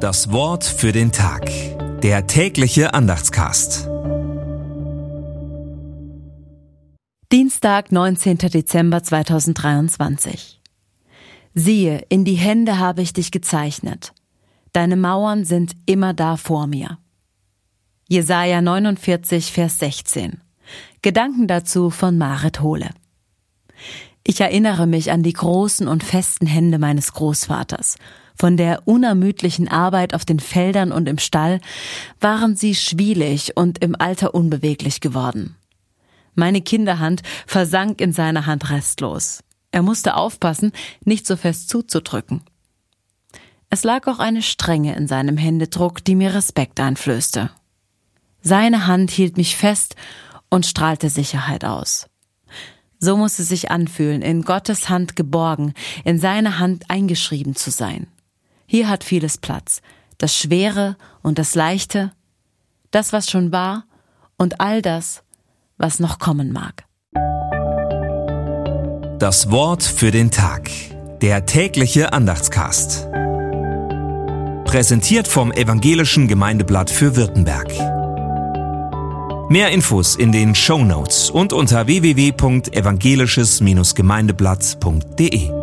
Das Wort für den Tag. Der tägliche Andachtscast. Dienstag, 19. Dezember 2023. Siehe, in die Hände habe ich dich gezeichnet. Deine Mauern sind immer da vor mir. Jesaja 49, Vers 16. Gedanken dazu von Marit Hohle. Ich erinnere mich an die großen und festen Hände meines Großvaters. Von der unermüdlichen Arbeit auf den Feldern und im Stall waren sie schwielig und im Alter unbeweglich geworden. Meine Kinderhand versank in seiner Hand restlos. Er musste aufpassen, nicht so fest zuzudrücken. Es lag auch eine Strenge in seinem Händedruck, die mir Respekt einflößte. Seine Hand hielt mich fest und strahlte Sicherheit aus. So muss es sich anfühlen, in Gottes Hand geborgen, in seine Hand eingeschrieben zu sein. Hier hat vieles Platz, das Schwere und das Leichte, das, was schon war und all das, was noch kommen mag. Das Wort für den Tag. Der tägliche Andachtscast. Präsentiert vom Evangelischen Gemeindeblatt für Württemberg. Mehr Infos in den Show Notes und unter www.evangelisches-gemeindeblatt.de.